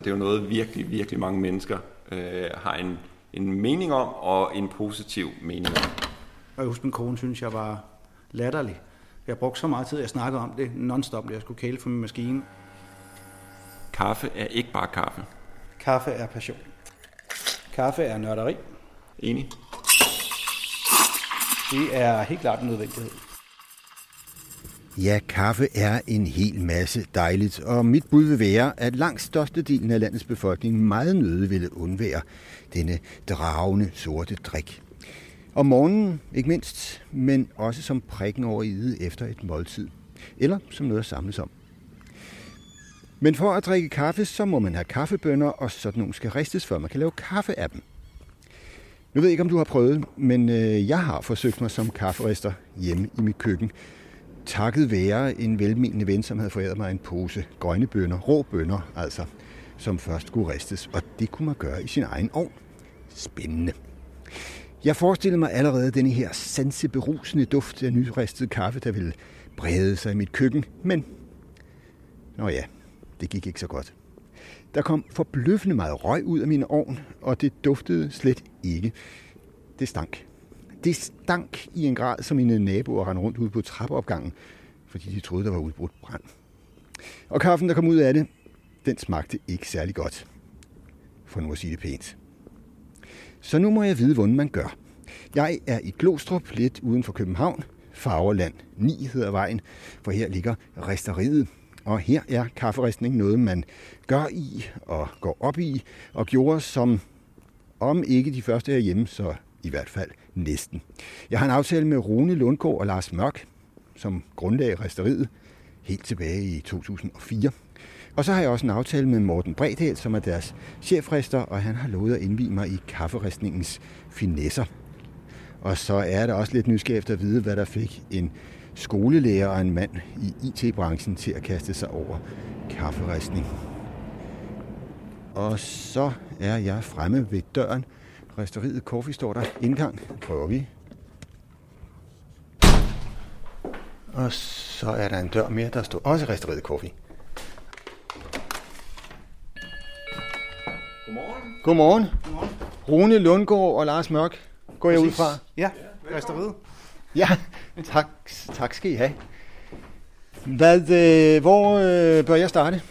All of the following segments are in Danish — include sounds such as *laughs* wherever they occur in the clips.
Det er jo noget, virkelig, virkelig mange mennesker øh, har en, en mening om, og en positiv mening om. Og jeg husker, min kone synes, jeg var latterlig. Jeg brugte så meget tid, at jeg snakkede om det non-stop, at jeg skulle kæle for min maskine. Kaffe er ikke bare kaffe. Kaffe er passion. Kaffe er nørderi. Enig? Det er helt klart en nødvendighed. Ja, kaffe er en hel masse dejligt, og mit bud vil være, at langt størstedelen af landets befolkning meget nøde ville undvære denne dragende sorte drik. Om morgenen, ikke mindst, men også som prikken over i efter et måltid. Eller som noget at samles om. Men for at drikke kaffe, så må man have kaffebønner, og sådan nogle skal ristes, før man kan lave kaffe af dem. Nu ved jeg ikke, om du har prøvet, men øh, jeg har forsøgt mig som kafferister hjemme i mit køkken. Takket være en velmenende ven, som havde foræret mig en pose grønne bønner, rå bønner altså, som først skulle ristes. Og det kunne man gøre i sin egen ovn. Spændende. Jeg forestillede mig allerede denne her sanseberusende duft af nyristet kaffe, der ville brede sig i mit køkken, men... Nå ja, det gik ikke så godt. Der kom forbløffende meget røg ud af min ovn, og det duftede slet ikke. Det stank. Det stank i en grad, som mine naboer rendte rundt ude på trappeopgangen, fordi de troede, der var udbrudt brand. Og kaffen, der kom ud af det, den smagte ikke særlig godt. For nu at sige det pænt. Så nu må jeg vide, hvordan man gør. Jeg er i Glostrup, lidt uden for København. Fagerland 9 hedder vejen, for her ligger resteriet. Og her er kafferistning noget, man gør i og går op i, og gjorde som om ikke de første herhjemme, så i hvert fald næsten. Jeg har en aftale med Rune Lundgaard og Lars Mørk, som grundlagde resteriet helt tilbage i 2004. Og så har jeg også en aftale med Morten Bredal, som er deres chefrester, og han har lovet at indvige mig i kafferistningens finesser. Og så er der også lidt nysgerrig efter at vide, hvad der fik en skolelærer og en mand i IT-branchen til at kaste sig over kafferistning. Og så er jeg fremme ved døren. Resteriet Coffee står der. Indgang prøver vi. Og så er der en dør mere, der står også Resteriet Coffee. Godmorgen. Godmorgen. Godmorgen. Rune Lundgaard og Lars Mørk går jeg ud fra. Ja, resteriet. Ja, tak, tak skal I have. Hvad, øh, hvor øh, bør jeg starte?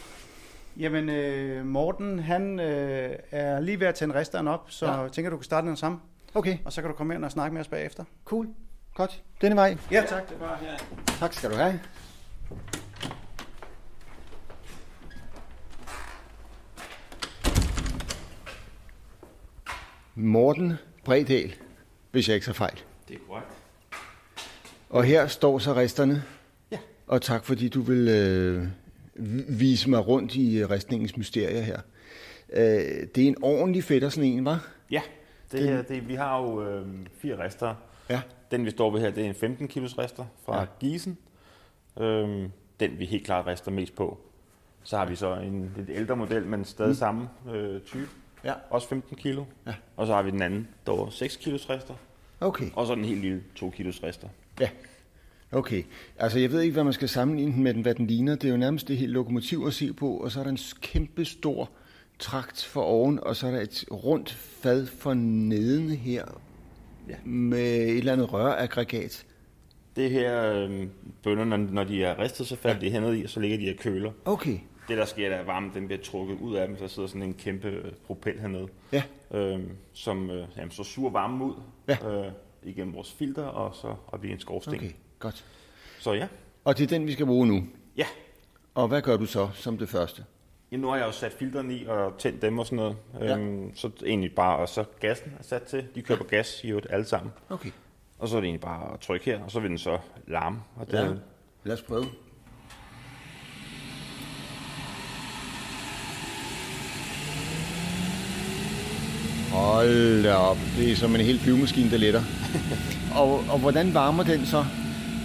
Jamen, øh, Morten, han øh, er lige ved at tænde resteren op, så ja. jeg tænker, du kan starte den sammen. Okay, Og så kan du komme ind og snakke med os bagefter. cool. Godt. Denne vej. Ja, tak. Det er bare her. Tak skal du have. Morten Bredal, hvis jeg ikke så fejl. Det er korrekt. Og her står så resterne. Ja. Og tak fordi du vil øh, vise mig rundt i øh, ristningens mysterier her. Øh, det er en ordentlig fætter sådan en, var? Ja, det her, det, vi har jo øh, fire rester. Ja. Den vi står ved her, det er en 15 kilos rester fra Ja. ja. Gisen. Øhm, den vi helt klart rester mest på. Så har vi så en lidt ældre model, men stadig mm. samme øh, type. Ja. Også 15 kilo. Ja. Og så har vi den anden, der var 6 kilos rester. Okay. Og så den helt lille 2 kilos rester. Ja. Okay. Altså, jeg ved ikke, hvad man skal sammenligne den med, den, hvad den ligner. Det er jo nærmest det helt lokomotiv at se på, og så er der en kæmpe stor trakt for oven, og så er der et rundt fad for neden her, Ja. med et eller andet røraggregat. Det her øh, bønder, når, de er ristet, så falder ja. de herned i, og så ligger de og køler. Okay. Det der sker, der er varmen, den bliver trukket ud af dem, så der sidder sådan en kæmpe øh, propel hernede. Ja. øh, som øh, jamen, så suger varmen ud Ja. øh, igennem vores filter og så op i en skorsten. Okay, godt. Så ja, Og det er den, vi skal bruge nu. ja. Og hvad gør du så som det første? Jamen, nu har jeg jo sat filterne i og tændt dem og sådan noget. Ja. Øhm, så egentlig bare, og så gassen er sat til. De kører på gas i øvrigt alle sammen. Okay. Og så er det egentlig bare at trykke her, og så vil den så larme. Og det, Ja. Lad os prøve. Hold da op. Det er som en hel flyvemaskine, der letter. *laughs* og, og hvordan varmer den så?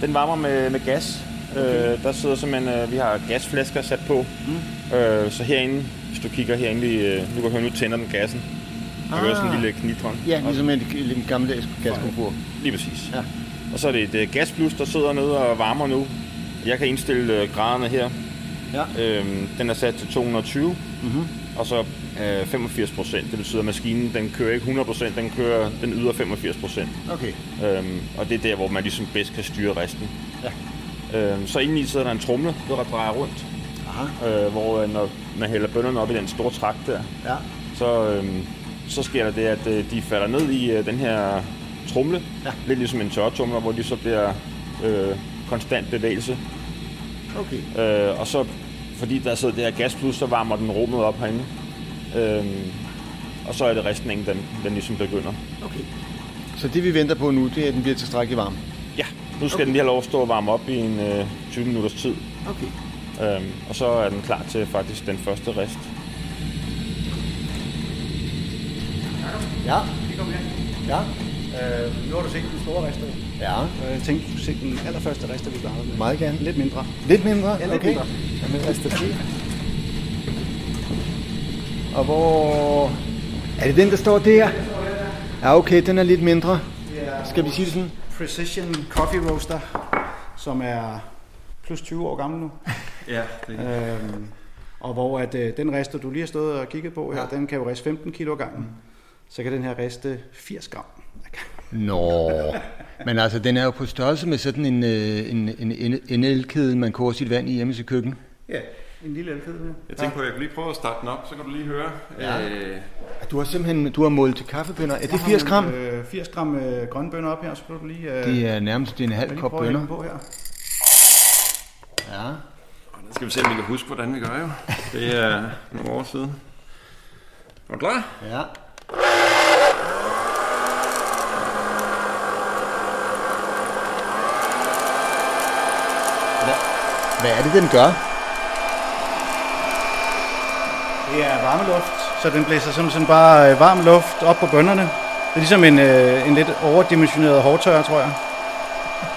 Den varmer med, med gas. Okay. Øh, der sidder simpelthen, øh, vi har gasflasker sat på. Mm. Øh, så herinde, hvis du kigger herinde, øh, nu kan høre, nu tænder den gassen. Der ah. sådan en lille knitron. Ja, ligesom en, en gammeldags gaskomfur. Lige præcis. Ja. Og så er det et øh, gasplus, der sidder nede og varmer nu. Jeg kan indstille øh, graderne her. Ja. Øhm, den er sat til 220. Mm-hmm. Og så øh, 85 procent. Det betyder, at maskinen den kører ikke 100 procent, den kører den yder 85 procent. Okay. Øhm, og det er der, hvor man ligesom bedst kan styre resten. Ja. Øhm, så indeni sidder der en trumle, der drejer rundt, Aha. øh, hvor øh, når man hælder bønderne op i den store trakt der, Ja. så, øhm, så sker der det, at øh, de falder ned i øh, den her trumle, Ja. lidt ligesom en tørretumler, hvor de så bliver øh, konstant bevægelse. Okay. Øh, og så, fordi der sidder det her gasplus, så varmer den rummet op herinde. Øhm, og så er det restningen, den, den ligesom begynder. okay. Så det vi venter på nu, det er, at den bliver tilstrækkeligt varm? Ja, nu skal okay. den lige have lov at stå og varme op i en øh, 20 minutters tid. Okay. Øhm, og så er den klar til faktisk den første rest. Ja. Ja. Øh, nu har du set den store rester. Ja. Øh, Jeg tænkte, du skulle se den allerførste rester, vi startede med. Meget gerne. Lidt mindre. Lidt mindre? Ja, lidt okay. mindre. Jamen, da se. Og hvor... Er det den, der står der? Ja, okay, den er lidt mindre. Skal vi sige det sådan? Precision Coffee Roaster, som er plus 20 år gammel nu. *laughs* Ja, det Øhm, og hvor at, øh, den rester, du lige har stået og kigget på her, ja. den kan jo riste 15 kilo gangen. Så kan den her riste 80 gram. Nå, men altså, den er jo på størrelse med sådan en, øh, en, en, en, en elkedel, man koger sit vand i hjemme i sit køkken. Ja, en lille elkedel her. Jeg tænker på, at jeg kan lige prøve at starte den op, så kan du lige høre. Ja. Øh, Du har simpelthen du har målt til kaffebønner. Er det 80 gram? Øh, 80 gram øh, grønne bønner op her, så du lige, øh, Det er nærmest det er en halv kop bønner. på her. Ja. nu skal vi se, om vi kan huske, hvordan vi gør jo. Det er nogle år siden. Er du klar? Ja. Hvad er det, den gør? Det er varmeluft, så den blæser simpelthen bare øh, varm luft op på bønnerne. Det er ligesom en, øh, en lidt overdimensioneret hårdtørrer, tror jeg.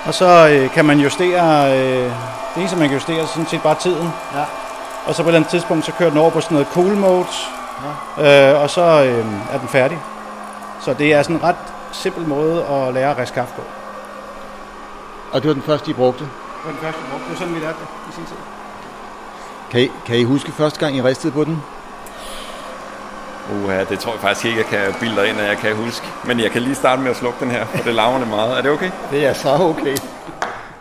Og så øh, kan man justere, øh, det eneste man kan justere, er sådan set bare tiden. Ja. Og så på et eller andet tidspunkt, så kører den over på sådan noget cool mode, ja. øh, og så øh, er den færdig. Så det er sådan en ret simpel måde at lære at riste kaffe på. Og det var den første, I brugte. Var den første brug. Det var sådan, vi lærte det i sin tid. Kan I, kan I huske første gang, I ristede på den? Uha, det tror jeg faktisk ikke, jeg kan bilde ind, at jeg kan huske. Men jeg kan lige starte med at slukke den her, for det larmer det meget. Er det okay? Det er så okay.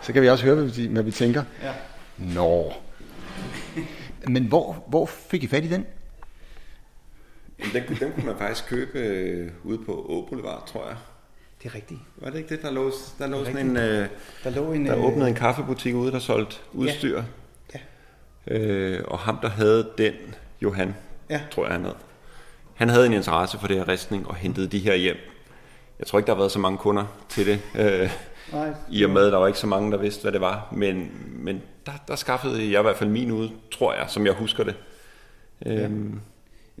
Så kan vi også høre, hvad vi, hvad vi tænker. Ja. Nå. Men hvor, hvor fik I fat i den? Den, den kunne man faktisk købe øh, ude på Å Boulevard, tror jeg. Det er rigtigt. Var det ikke det, der lå, der lå sådan en... Øh, Der lå en... der øh, åbnede en kaffebutik ude, der solgte udstyr. Ja. Øh, og ham, der havde den, Johan, Ja. tror jeg han hed. Han havde en interesse for det her ristning og hentede de her hjem. Jeg tror ikke, der har været så mange kunder til det. Øh, Nej. I og med, at der var ikke så mange, der vidste, hvad det var. Men, men der, der skaffede jeg i hvert fald min ud, tror jeg, som jeg husker det. Øhm,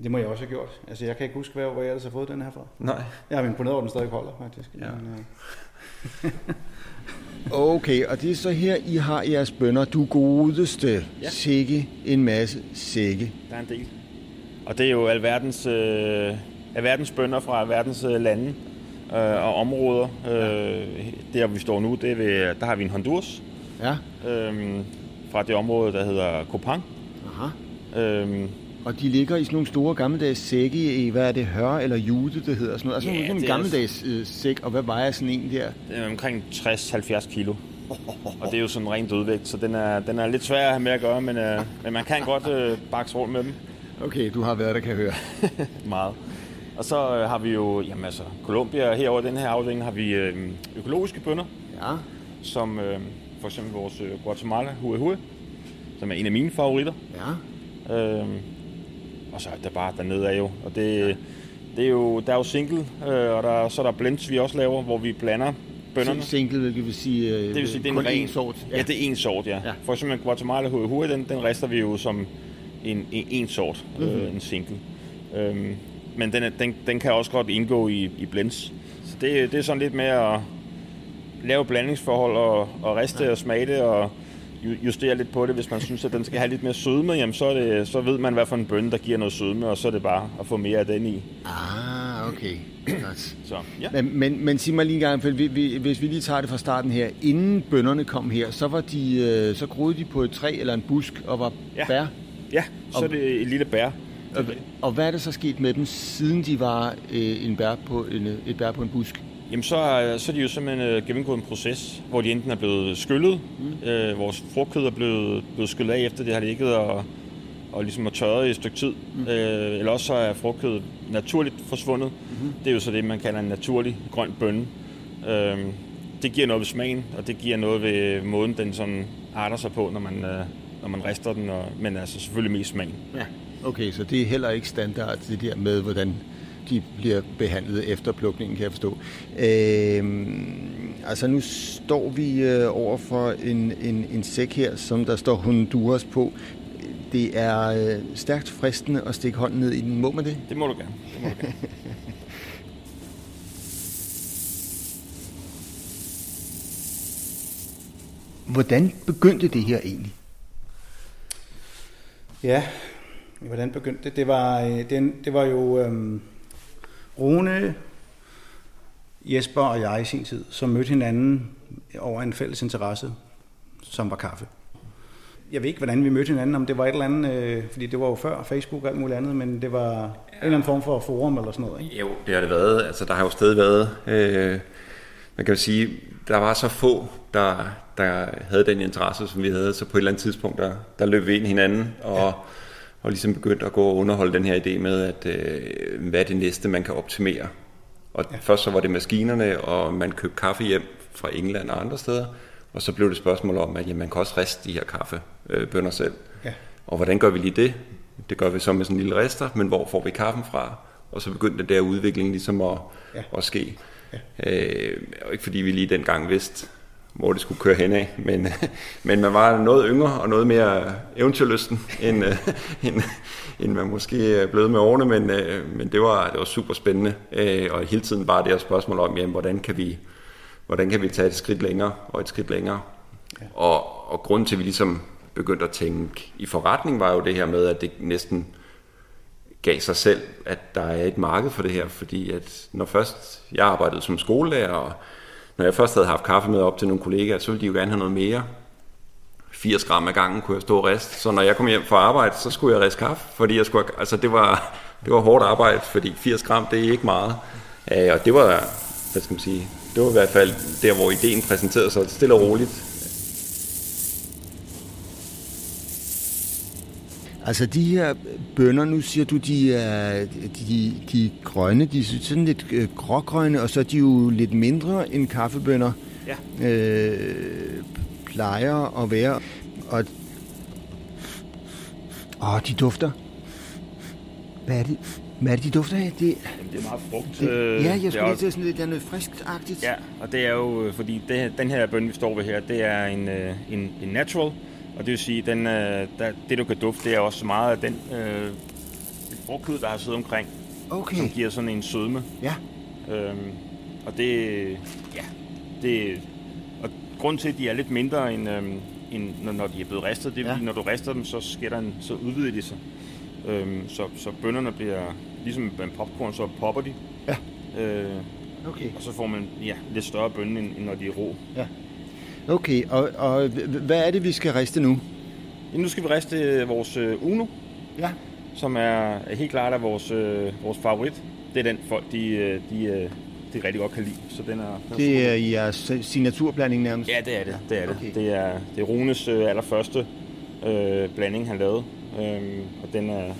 Det må jeg også have gjort. Altså, jeg kan ikke huske, hvor hvor jeg ellers har fået den her fra. nej. Jeg er imponeret over, at den stadig holder, faktisk. Ja. Men, øh, *laughs* Okay, og det er så her, I har jeres bønder. Du godeste ja. sikke en masse sække. Der er en del. Og det er jo alverdens, øh, alverdens bønder fra alverdens øh, lande øh, og områder. Øh, der, hvor vi står nu, det er ved, der har vi en Honduras. Ja, Øh, fra det område, der hedder Kopang. aha. Øh, Og de ligger i sådan nogle store gammeldags sække i, hvad er det, hør eller jude, det hedder sådan noget. Altså Ja, sådan en gammeldags øh, sæk, og hvad vejer sådan en der? det er omkring 60-70 kilo. *laughs* Og det er jo sådan ren dødvægt, så den er, den er lidt svær at have med at gøre, men, øh, men man kan godt øh, bakse rundt med dem. Okay, du har været der, kan jeg høre. *laughs* Meget. Og så øh, har vi jo, jamen altså, Colombia, herover den her afdeling, har vi øh, økologiske bønder, Ja, som øh, for eksempel vores øh, Guatemala Hue Hue, som er en af mine favoritter. ja. Øh, og så er der bare dernede af jo. Og det, det er jo, der er jo single, øh, og der, så er der blends, vi også laver, hvor vi blander bønderne. Single, hvilket vil sige, øh, Det vil sige, det er kun en ren én sort. Ja. ja, det er en sort, ja. Ja. For eksempel Guatemala Hue Hue, den, den rester vi jo som en, en, en sort, mm-hmm. Mhm. øh, en single. Øhm, men den, den, den kan også godt indgå i, i blends. Så det, det er sådan lidt med at lave blandingsforhold og, og riste ja. og smage det og justere lidt på det. Hvis man synes, at den skal have lidt mere sødme, jamen så, er det, så ved man, hvad for en bønne, der giver noget sødme, og så er det bare at få mere af den i. Ah, okay. Godt. Så ja. Men, men, men sig mig lige en gang, for vi, vi, hvis vi lige tager det fra starten her. Inden bønderne kom her, så var de, øh, så groede de på et træ eller en busk og var Ja. bær. Ja, så er det et lille bær. Og, og hvad er det så sket med dem, siden de var øh, en bær på en, et bær på en busk? Jamen, så, er, så er de jo simpelthen øh, gennemgået en proces, hvor de enten er blevet skyllet, mm. øh, vores frugtkød er blevet, blevet skyllet af, efter det har ligget og, og ligesom er tørret i et stykke tid. Mm. Øh, eller også så er frugtkødet naturligt forsvundet. Mm. Det er jo så det, man kalder en naturlig grøn bønne. Øh, det giver noget ved smagen, og det giver noget ved måden, den sådan arter sig på, når man, øh, når man rister den, og, men altså selvfølgelig mest smagen. Ja. Okay, så det er heller ikke standard, det der med, hvordan de bliver behandlet efter plukningen, kan jeg forstå. Øh, altså nu står vi øh, over for en, en, en sæk her, som der står Honduras på. Det er øh, stærkt fristende at stikke hånden ned i den. Må man det? Det må du gerne. Det må du gerne. *laughs* Hvordan begyndte det her egentlig? Ja, hvordan begyndte det? Det var, øh, det, det var jo øhm, Rune, Jesper og jeg i sin tid, som mødte hinanden over en fælles interesse, som var kaffe. Jeg ved ikke, hvordan vi mødte hinanden, om det var et eller andet, øh, fordi det var jo før Facebook og alt muligt andet, men det var ja. en eller anden form for forum eller sådan noget, ikke? Jo, det har det været. Altså, der har jo stadig været, øh, man kan jo sige, der var så få, der, der havde den interesse, som vi havde, så på et eller andet tidspunkt, der, der løb vi ind hinanden, og, ja. Og ligesom begyndte at gå og underholde den her idé med, at øh, hvad er det næste, man kan optimere. Og ja. først så var det maskinerne, og man købte kaffe hjem fra England og andre steder, og så blev det spørgsmål om, at jamen, man kan også riste de her kaffebønder selv. Ja. Og hvordan gør vi lige det? Det gør vi så med sådan en lille rester, men hvor får vi kaffen fra? Og så begyndte den der udvikling ligesom at, ja. at ske. Ja. Øh, og ikke fordi vi lige dengang vidste, hvor det skulle køre hen af, men, *laughs* men man var noget yngre og noget mere eventyrlysten, end, øh, *laughs* end, end man måske er blevet med årene, men, øh, men det, var, det var super spændende, øh, og hele tiden bare det her spørgsmål om, jamen, hvordan kan vi hvordan kan vi tage et skridt længere og et skridt længere. Ja. Og, og grunden til, at vi ligesom begyndte at tænke i forretning, var jo det her med, at det næsten gav sig selv, at der er et marked for det her, fordi at når først jeg arbejdede som skolelærer, og når jeg først havde haft kaffe med op til nogle kollegaer, så ville de jo gerne have noget mere. 80 gram ad gangen kunne jeg stå og riste. Så når jeg kom hjem fra arbejde, så skulle jeg riste kaffe, fordi jeg skulle, altså det var, det var hårdt arbejde, fordi 80 gram, det er ikke meget. Øh, og det var, hvad skal man sige, det var i hvert fald der, hvor ideen præsenterede sig stille og roligt. Altså de her bønder, nu siger du, de er de, de grønne, de er sådan lidt øh, grågrønne, og så er de jo lidt mindre end kaffebønder ja. øh, plejer at være. Og, åh, de dufter. Hvad er det? Hvad er det, de dufter af? Det, Jamen, det er meget frugt. Det, øh, ja, jeg skulle lige til sådan lidt, noget friskagtigt. Ja, og det er jo, øh, fordi det, den her bønne, vi står ved her, det er en, øh, en, en natural, og det vil sige, den, der, det du kan dufte, det er også meget af den øh, frugtkød, der har siddet omkring, okay. som giver sådan en sødme. Ja. Øhm, og det, ja, det, og grund til, at de er lidt mindre end, øhm, end når, når de er blevet ristet, det er, ja. fordi når du rister dem, så sker der en, så udvider de sig. Øhm, så, så bønderne bliver, ligesom en popcorn, så popper de. Ja. Øh, okay. Og så får man ja, lidt større bønne, end, end når de er rå. Ja. Okay, og, og hvad er det, vi skal riste nu? Ja, nu skal vi riste vores uh, Uno. Ja. Som er, helt klart er vores, uh, vores favorit. Det er den folk, de, de, de, rigtig godt kan lide. Så den er, den det er i jeres signaturblanding nærmest? Ja, det er det. Det er, det. Okay. det er, det er Runes allerførste uh, blanding, han lavede. Øhm, og den er,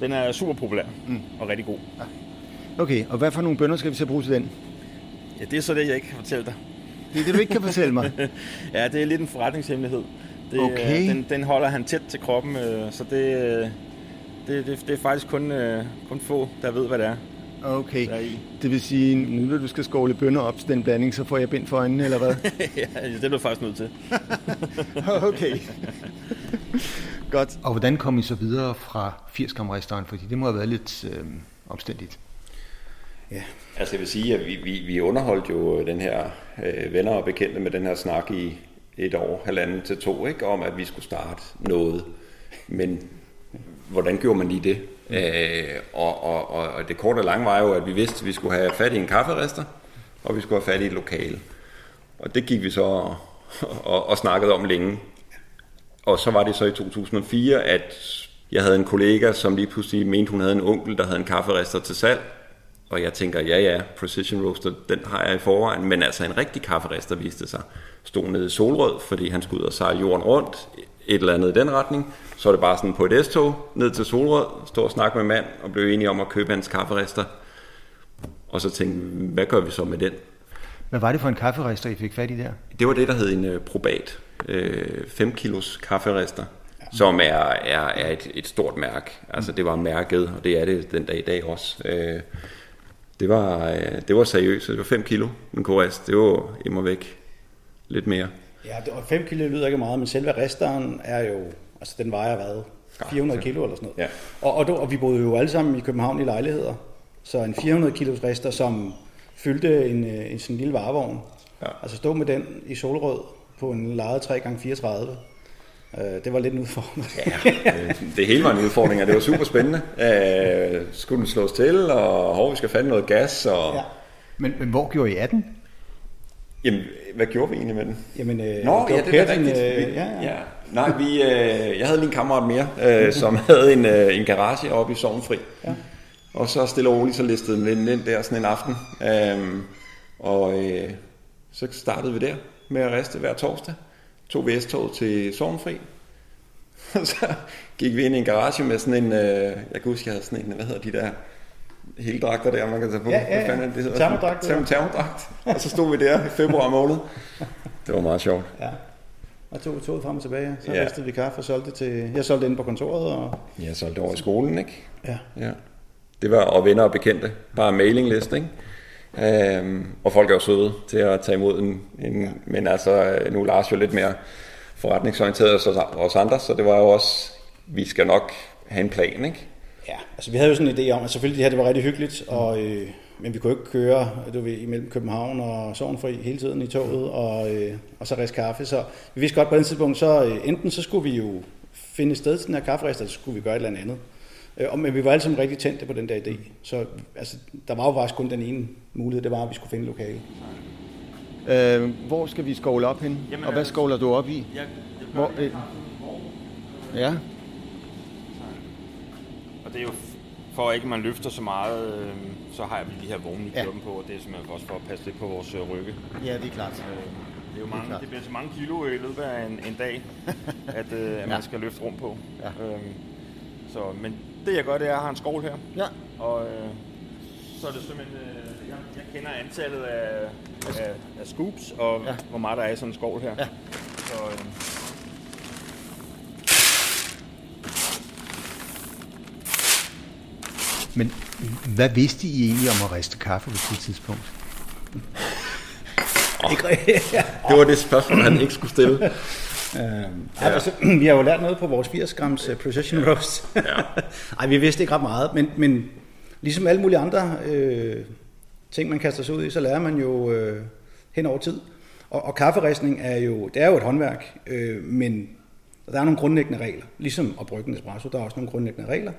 den er super populær mm. og rigtig god. Okay, og hvad for nogle bønder skal vi så bruge til den? Ja, det er så det, jeg ikke kan fortælle dig. Det er det, du ikke kan fortælle mig? *laughs* ja, det er lidt en forretningshemmelighed. Det, okay. den, den holder han tæt til kroppen, øh, så det, øh, det, det, det er faktisk kun, øh, kun få, der ved, hvad det er. Okay, det vil sige, nu når du skal skåle bønner op til den blanding, så får jeg bind for øjnene, eller hvad? *laughs* ja, det er du faktisk nødt til. *laughs* okay. Godt. Og hvordan kom I så videre fra 80 restaurant? Fordi det må have været lidt øh, omstændigt. Ja. Altså jeg vil sige, at vi, vi, vi underholdt jo øh, den her øh, venner og bekendte med den her snak i et år, halvanden til to, ikke, om at vi skulle starte noget. Men hvordan gjorde man lige det? Mm. Øh, og, og, og, og det korte og lange var jo, at vi vidste, at vi skulle have fat i en kafferester, og vi skulle have fat i et lokale. Og det gik vi så og, og, og snakkede om længe. Og så var det så i 2004, at jeg havde en kollega, som lige pludselig mente, hun havde en onkel, der havde en kafferester til salg. Og jeg tænker, ja ja, Precision Roaster, den har jeg i forvejen. Men altså en rigtig kafferester viste sig. Stod nede i Solrød, fordi han skulle ud og sejle jorden rundt. Et eller andet i den retning. Så er det bare sådan på et S-tog, ned til Solrød, stå og snakke med mand, og blev enige om at købe hans kafferester. Og så tænkte hvad gør vi så med den? Hvad var det for en kafferester, I fik fat i der? Det var det, der hed en uh, Probat. Øh, 5 kilos kafferester, ja. som er, er, er et, et stort mærke. Altså det var mærket, og det er det den dag i dag også. Øh, det var, øh, det var seriøst, det var 5 kilo, en korest. Det var immer væk lidt mere. Ja, det var 5 kilo lyder ikke meget, men selve resteren er jo, altså den vejer hvad? 400 kilo eller sådan noget. Ja. Og, og, og vi boede jo alle sammen i København i lejligheder. Så en 400 kilos rester, som fyldte en, øh, en sådan lille varevogn. Ja. Altså stå med den i Solrød på en lejet 3x34. Øh, det var lidt en udfordring. ja, det, det hele var en udfordring, og det var super spændende. Øh, skulle den slås til, og hov, vi skal fande noget gas. Og... Ja. Men, men hvor gjorde I af den? Jamen, hvad gjorde vi egentlig med den? Jamen, øh, Nå, det ja, det er rigtigt. Øh, ja, ja. ja. Nej, vi, øh, jeg havde lige en kammerat mere, øh, *laughs* som havde en, øh, en garage oppe i Sovnfri. Ja. Og så stille og roligt, så listede den ind der sådan en aften. Øhm, og øh, så startede vi der med at riste hver torsdag. Tog vi S-toget til Sovnfri. *laughs* Og så gik vi ind i en garage med sådan en, øh, jeg kan huske, jeg havde sådan en, hvad hedder de der hele dragter der, man kan tage på. Ja, ja, ja. Hvad det hedder? Termodragt. Term, termodragt. og så stod vi der i februar måned. Det var meget sjovt. Ja. Og tog toget frem og tilbage. Så ja. ristede vi kaffe og solgte til... Jeg solgte inde på kontoret. Og... Jeg solgte over i skolen, ikke? Ja. ja. Det var og venner og bekendte. Bare mailingliste, ikke? Øhm, og folk er jo søde til at tage imod en, en ja. men altså nu er Lars jo lidt mere forretningsorienteret os, os andre, så det var jo også, vi skal nok have en plan, ikke? Ja, altså vi havde jo sådan en idé om, at selvfølgelig det her det var rigtig hyggeligt, og, øh, men vi kunne ikke køre du ved, imellem København og Sovnfri hele tiden i toget, og, øh, og så rest kaffe, så vi vidste godt på den tidspunkt, så øh, enten så skulle vi jo finde et sted til den her kafferester, så skulle vi gøre et eller andet. Øh, men vi var alle sammen rigtig tændte på den der idé. Så altså, der var jo faktisk kun den ene mulighed, det var, at vi skulle finde lokale. Øh, hvor skal vi skovle op hen? Jamen, og hvad øh, skovler du op i? Jeg, jeg hvor, øh, ja. Og det er jo for at ikke man løfter så meget, øh, så har vi de her vogne, vi ja. på, og det er simpelthen også for at passe lidt på vores øh, rygge. Ja, det er klart. Øh, det, er jo mange, det, er det bliver så mange kilo i løbet af en, en dag, *laughs* at, øh, at ja. man skal løfte rum på. Ja. Øh, så, men det jeg gør, det er, at jeg har en skål her. Ja. Og øh, så er det simpelthen, øh, jeg, jeg kender antallet af, af, af scoops, og ja. hvor meget der er i sådan en skål her. Ja. Så, øh, Men hvad vidste I egentlig om at riste kaffe på det tidspunkt? *laughs* Oh, det var det spørgsmål, han ikke skulle stille. *laughs* Øh, ja. altså, *clears throat* vi har jo lært noget på vores 80 grams uh, precision roast. ja. *laughs* Ej, vi vidste ikke ret meget, men, men ligesom alle mulige andre øh, ting, man kaster sig ud i, så lærer man jo øh, hen over tid. Og, og kafferistning er jo, det er jo et håndværk, øh, men der er nogle grundlæggende regler. Ligesom at brygge en espresso, der er også nogle grundlæggende regler.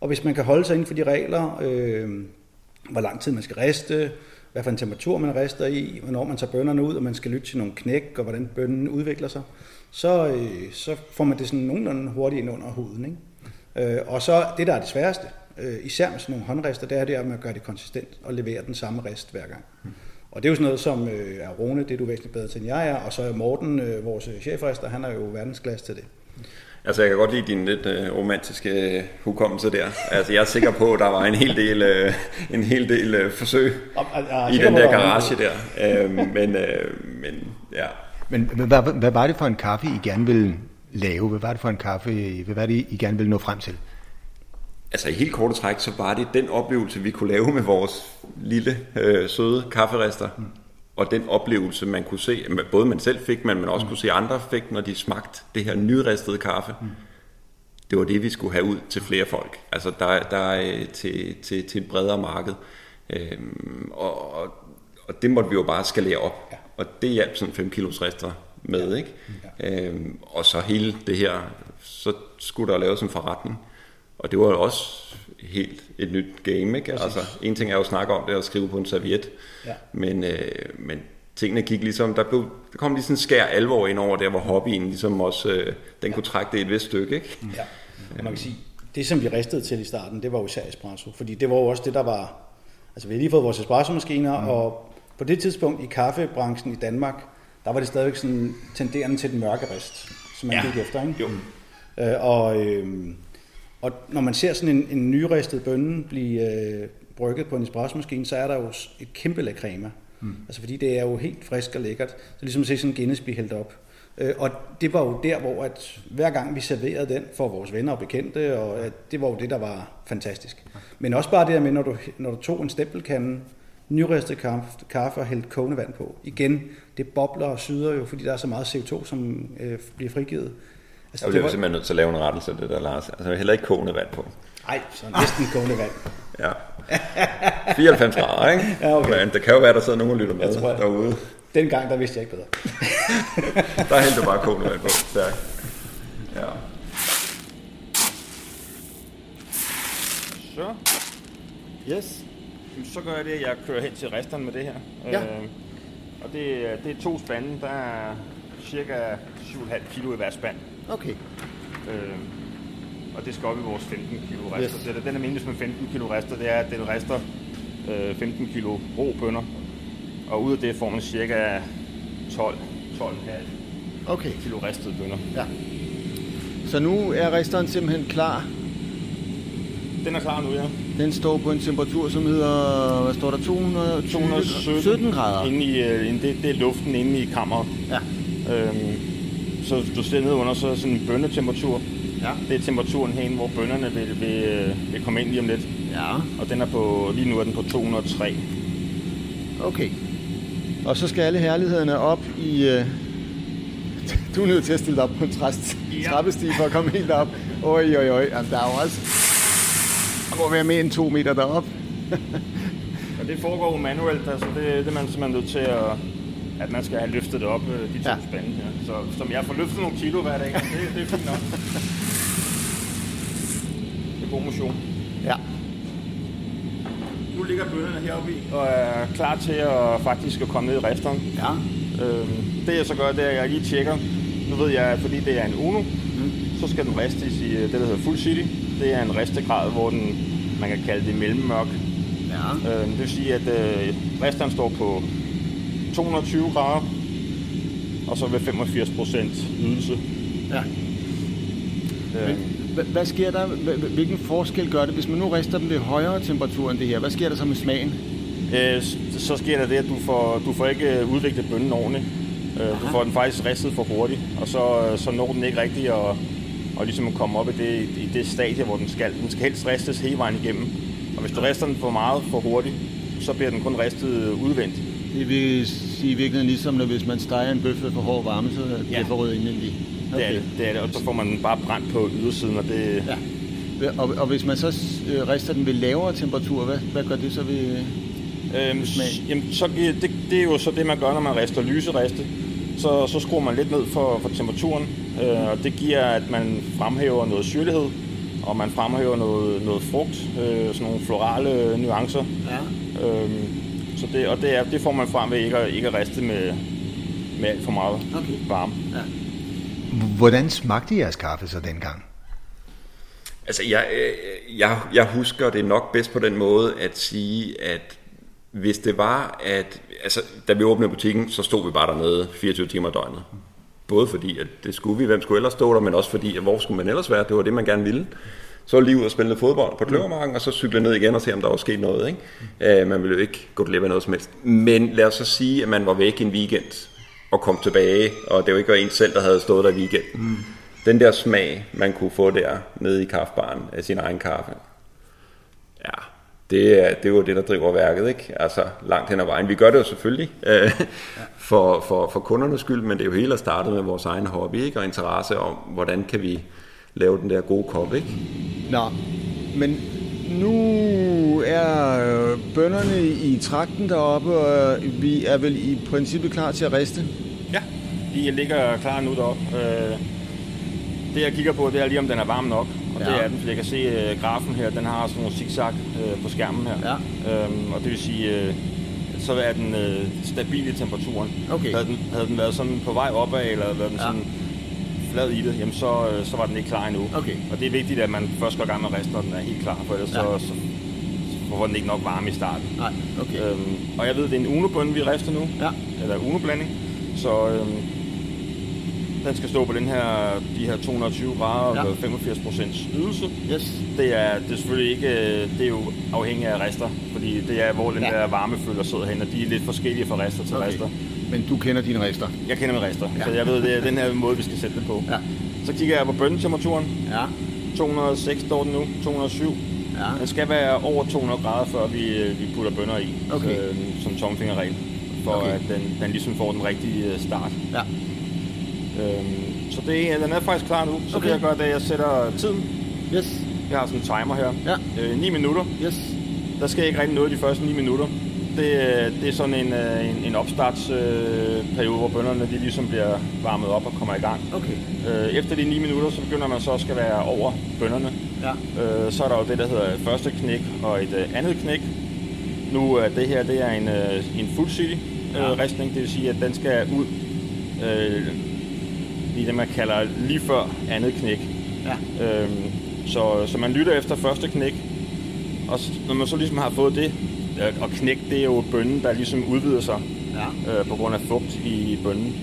Og hvis man kan holde sig inden for de regler, øh, hvor lang tid man skal riste, hvad for en temperatur man rester i, hvornår man tager bønnerne ud, og man skal lytte til nogle knæk, og hvordan bønnen udvikler sig, så, øh, så får man det sådan nogenlunde hurtigt ind under huden. Ikke? Øh, og så det, der er det sværeste, øh, især med sådan nogle håndrester, det er det at man gør det konsistent og levere den samme rest hver gang. Og det er jo sådan noget som øh, er Rune, det er du væsentligt bedre til end jeg er, og så er Morten, øh, vores chefrester, han er jo verdensklasse til det. Altså, jeg kan godt lide din lidt øh, romantiske øh, hukommelse der. Altså, jeg er sikker på, at der var en hel del, øh, en hel del øh, forsøg i den der garage der. Øh, men, øh, men, ja. Men hvad, hvad var det for en kaffe, I gerne ville lave? Hvad var det for en kaffe, hvad var det, I gerne ville nå frem til? Altså i helt korte træk, så var det den oplevelse, vi kunne lave med vores lille, øh, søde kafferester. Mm og den oplevelse, man kunne se, både man selv fik, men man også mm. kunne se andre fik, når de smagte det her nyristede kaffe, mm. det var det, vi skulle have ud til flere folk. Altså der, der er til, til, til et bredere marked. Øhm, og, og, og det måtte vi jo bare skalere op. Ja. Og det hjalp sådan 5 kilos rester med, ja. ikke? Ja. Øhm, og så hele det her, så skulle der laves en forretning. Og det var jo også helt et nyt game, ikke? Altså, en ting er jo at snakke om det og skrive på en serviet, ja. men, øh, men tingene gik ligesom, der, blev, der kom lige sådan en skær alvor ind over der, hvor hobbyen ligesom også, øh, den kunne trække det et vist stykke, ikke? Ja, og man kan sige, det, som vi ristede til i starten, det var jo især espresso. Fordi det var jo også det, der var... Altså, vi har lige fået vores espresso-maskiner, mm. og på det tidspunkt i kaffebranchen i Danmark, der var det stadigvæk sådan tenderende til den mørke rist, som man ja. gik efter, ikke? Jo. Øh, og, øh, og når man ser sådan en, en nyristet bønne blive øh, brygget på en espresso-maskine, så er der jo et kæmpe lag crema. Mm. Altså fordi det er jo helt frisk og lækkert. Så ligesom at se sådan en Guinness blive hældt op. Øh, og det var jo der, hvor at hver gang vi serverede den for vores venner og bekendte, og at det var jo det, der var fantastisk. Men også bare det der med, når du, når du tog en stempelkande, nyristet kaffe, kaffe og hældt kogende vand på. Igen, det bobler og syder jo, fordi der er så meget CO2, som øh, bliver frigivet. Altså, det, det var simpelthen nødt til at lave en rettelse det der, Lars. Altså heller ikke kogende vand på. Nej, så næsten kogende vand. Ja. 94 grader, ikke? *laughs* Ja, okay. Men det kan jo være, der sidder nogen og lytter med Jeg tror, jeg- derude. Dengang, der vidste jeg ikke bedre. *laughs* Der hældte du bare kogende vand på. Stærk. Ja. Så. Yes. Så gør jeg det, at jeg kører hen til resterne med det her. Ja. Øh, og det, er- det er to spande. Der er cirka 7,5 kilo i hver spand. Okay. Øh, og det skal op i vores 15 kilo rester. Yes. Det, den er meningen med 15 kilo rester, det er, at den rester øh, 15 kilo rå. Og ud af det får man cirka 12, 12,5 Okay. kilo ristede bønner. Ja. Så nu er resteren simpelthen klar. Den er klar nu, ja. Den står på en temperatur, som hedder, hvad står der, 200, 217 17 grader. Inde i, øh, inde- det, det er luften inde i kammeret. Ja. Øhm, så du ser ned under, så er sådan en bønnetemperatur. Ja. Det er temperaturen herinde, hvor bønnerne vil, vil, øh, vil komme ind lige om lidt. Ja, Og den er på, lige nu er den på 203. okay. Og så skal alle herlighederne op i... Øh... *laughs* Du er nødt til at stille dig op på en træst, Ja. trappestige for at komme helt op. Oj, oj, oj. Jamen, der er jo også... Må være mere end to meter derop. *laughs* Og det foregår jo manuelt, altså det, det er man simpelthen nødt til at, at man skal have løftet det op, øh, de to Ja. spande her. Så som jeg får løftet nogle kilo hver dag, det, det er fint nok. Det er god motion. Ja. Nu ligger bønnerne heroppe i og er klar til at faktisk at komme ned i rifteren. Ja. Øhm, det jeg så gør, det er, at jeg lige tjekker. Nu ved jeg, fordi det er en Uno, mm. så skal den ristes i øh, det, der hedder Full City. Det er en ristegrad, hvor den, man kan kalde det mellemmørk. Ja. Øhm, det vil sige, at øh, risteren står på 220 grader, og så ved 85 procent ydelse. ja. Hva- Hvad sker der? Hvilken forskel gør det, hvis man nu rister dem ved højere temperatur end det her? Hvad sker der så med smagen? øh, så sker der det, at du får, du får ikke øh, udviklet bønnen ordentligt. Øh, du får den faktisk ristet for hurtigt, og så, øh, så når den ikke rigtigt at, og ligesom komme op i det, i det stadie, hvor den skal. Den skal helst ristes hele vejen igennem. Og hvis du rister den for meget for hurtigt, så bliver den kun ristet udvendigt. Det vil sige i virkeligheden ligesom, når hvis man steger en bøf ved for hård varme, så er det Ja. for rød indvendig. Okay. Det, er det, det er det, og så får man den bare brændt på ydersiden, og det, Ja. Og, og hvis man så øh, rister den ved lavere temperatur, hvad, hvad gør det så ved... Øhm, smag? s- jamen, så, det, det er jo så det, man gør, når man rister lyseriste. Så, så skruer man lidt ned for, for temperaturen, øh, og det giver, at man fremhæver noget syrlighed, og man fremhæver noget, noget frugt, øh, sådan nogle florale nuancer. Ja. Øhm, så det, og det, er, det får man frem ved ikke at, ikke at riste med, med alt for meget Okay. varme. Hvordan smagte jeres kaffe så dengang? Altså, jeg, øh, jeg, jeg husker det nok bedst på den måde at sige, at hvis det var, at... Altså, da vi åbnede butikken, så stod vi bare dernede 24 timer i døgnet. Både fordi, at det skulle vi, hvem skulle ellers stå der, men også fordi, at hvor skulle man ellers være? Det var det, man gerne ville. Så lige ud og spille fodbold på Kløvermarken, og så cykle ned igen og se, om der var sket noget. Ikke? Øh, man ville jo ikke gå glip af noget som helst. Men lad os så sige, at man var væk en weekend og kom tilbage, og det var ikke en selv, der havde stået der i weekenden. Mm. Den der smag, man kunne få der nede i kaffebaren af sin egen kaffe, det er, det er jo det, der driver værket, ikke? Altså langt hen ad vejen. Vi gør det jo selvfølgelig *laughs* øh, for, for, for kundernes skyld, men det er jo hele at starte med vores egen hobby, ikke? Og interesse om, hvordan kan vi lave den der gode kop, ikke? Nå, men nu er øh, bønderne i trakten deroppe, og vi er vel i princippet klar til at riste. Ja, de ligger klar nu deroppe. Øh, det jeg kigger på, det er lige om den er varm nok. Og ja. Det er den, for jeg kan se øh, grafen her, den har sådan nogle zigzag øh, på skærmen her. Ja. Øhm, og det vil sige, øh, så er den øh, stabil i temperaturen. Okay. Havde den, havde den været sådan på vej opad, eller været den Ja. sådan flad i det, jamen så, øh, så var den ikke klar endnu. Okay. Og det er vigtigt, at man først går i gang med riste, når den er helt klar, for ellers Ja. så, så, får den ikke nok varme i starten. Nej, okay. Øhm, og jeg ved, det er en unobønne, vi rister nu. Ja. Eller unoblanding. Så øhm, den skal stå på den her, de her 220 grader Ja. og ja. 85 procents ydelse. Yes. Det er, det er selvfølgelig ikke, øh, det er jo afhængigt af rester, fordi det er, hvor den Ja. der varmefølger sidder hen, og de er lidt forskellige fra rester til Okay. rester. Men du kender dine rester. Jeg kender min rester, Ja. så jeg ved, det er den her måde, vi skal sætte det på. Ja. Så kigger jeg på bønnetemperaturen. Ja. 206 står den nu, 207. Ja. Den skal være over 200 grader, før vi, øh, vi putter bønner i, Okay. øh, som tomfingerregel, for Okay. at den, den ligesom får den rigtige start. Ja. Øhm, så det, er- den er faktisk klar nu. Så Okay. det jeg gør, det er, at jeg sætter tiden. Yes. Jeg har sådan en timer her. Ja. Øh, 9 minutter. Yes. Der sker ikke rigtig noget de første 9 minutter. Det, øh, det er sådan en, øh, en, en opstartsperiode, øh, hvor bønderne de ligesom bliver varmet op og kommer i gang. Okay. Øh, efter de 9 minutter, så begynder man så at skal være over bønderne. Ja. Øh, så er der jo det, der hedder første knæk og et øh, andet knæk. Nu er det her det er en, øh, en full city øh, Ja. ristning, det vil sige, at den skal ud øh, i det, man kalder lige før andet knæk. Ja. Øhm, så, så man lytter efter første knæk, og når man så ligesom har fået det, øh, og knæk, det er jo bønnen, der ligesom udvider sig Ja. øh, på grund af fugt i bønnen.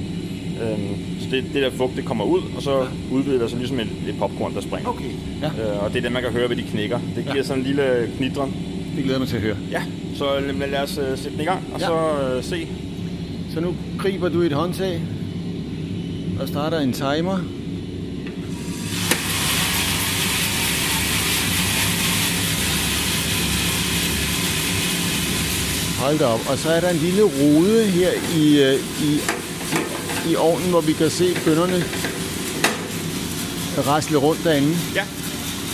Øhm, så det, det der fugt, det kommer ud, og så ja. udvider der sig ligesom et, et popcorn, der springer. Okay. Ja. Øh, og det er det, man kan høre ved de knækker. Det giver Ja. sådan en lille knitren. Det glæder mig til at høre. Ja, så lad, lad os øh, sætte den i gang, og Ja. så øh, se. Så nu griber du et håndtag og starter en timer. Hold da op. Og så er der en lille rode her i, øh, i, i, ovnen, hvor vi kan se bønderne rasle rundt derinde. Ja,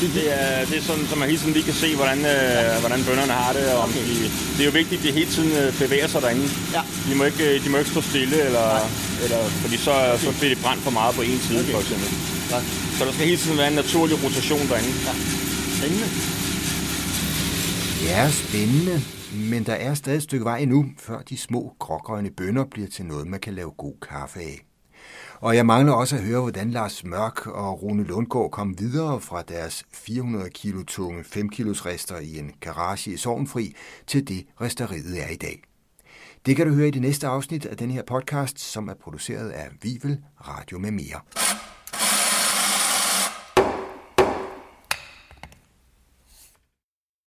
det, det, er, det er sådan, så man hele tiden lige kan se, hvordan, øh, hvordan bønderne har det. Og Okay. de, det er jo vigtigt, at de hele tiden øh, bevæger sig derinde. Ja. De må ikke, øh, de må ikke stå stille, eller, eller, fordi så, okay. så bliver de brændt for meget på en side, Okay. for eksempel. Ja. Så der skal hele tiden være en naturlig rotation derinde. Ja. Spændende. Det er spændende, men der er stadig et stykke vej endnu, før de små grågrønne bønner bliver til noget, man kan lave god kaffe af. Og jeg mangler også at høre, hvordan Lars Mørk og Rune Lundgaard kom videre fra deres 400 kilo tunge 5 kilos rester i en garage i Sovnfri til det resteriet er i dag. Det kan du høre i det næste afsnit af den her podcast, som er produceret af Vivel Radio med mere.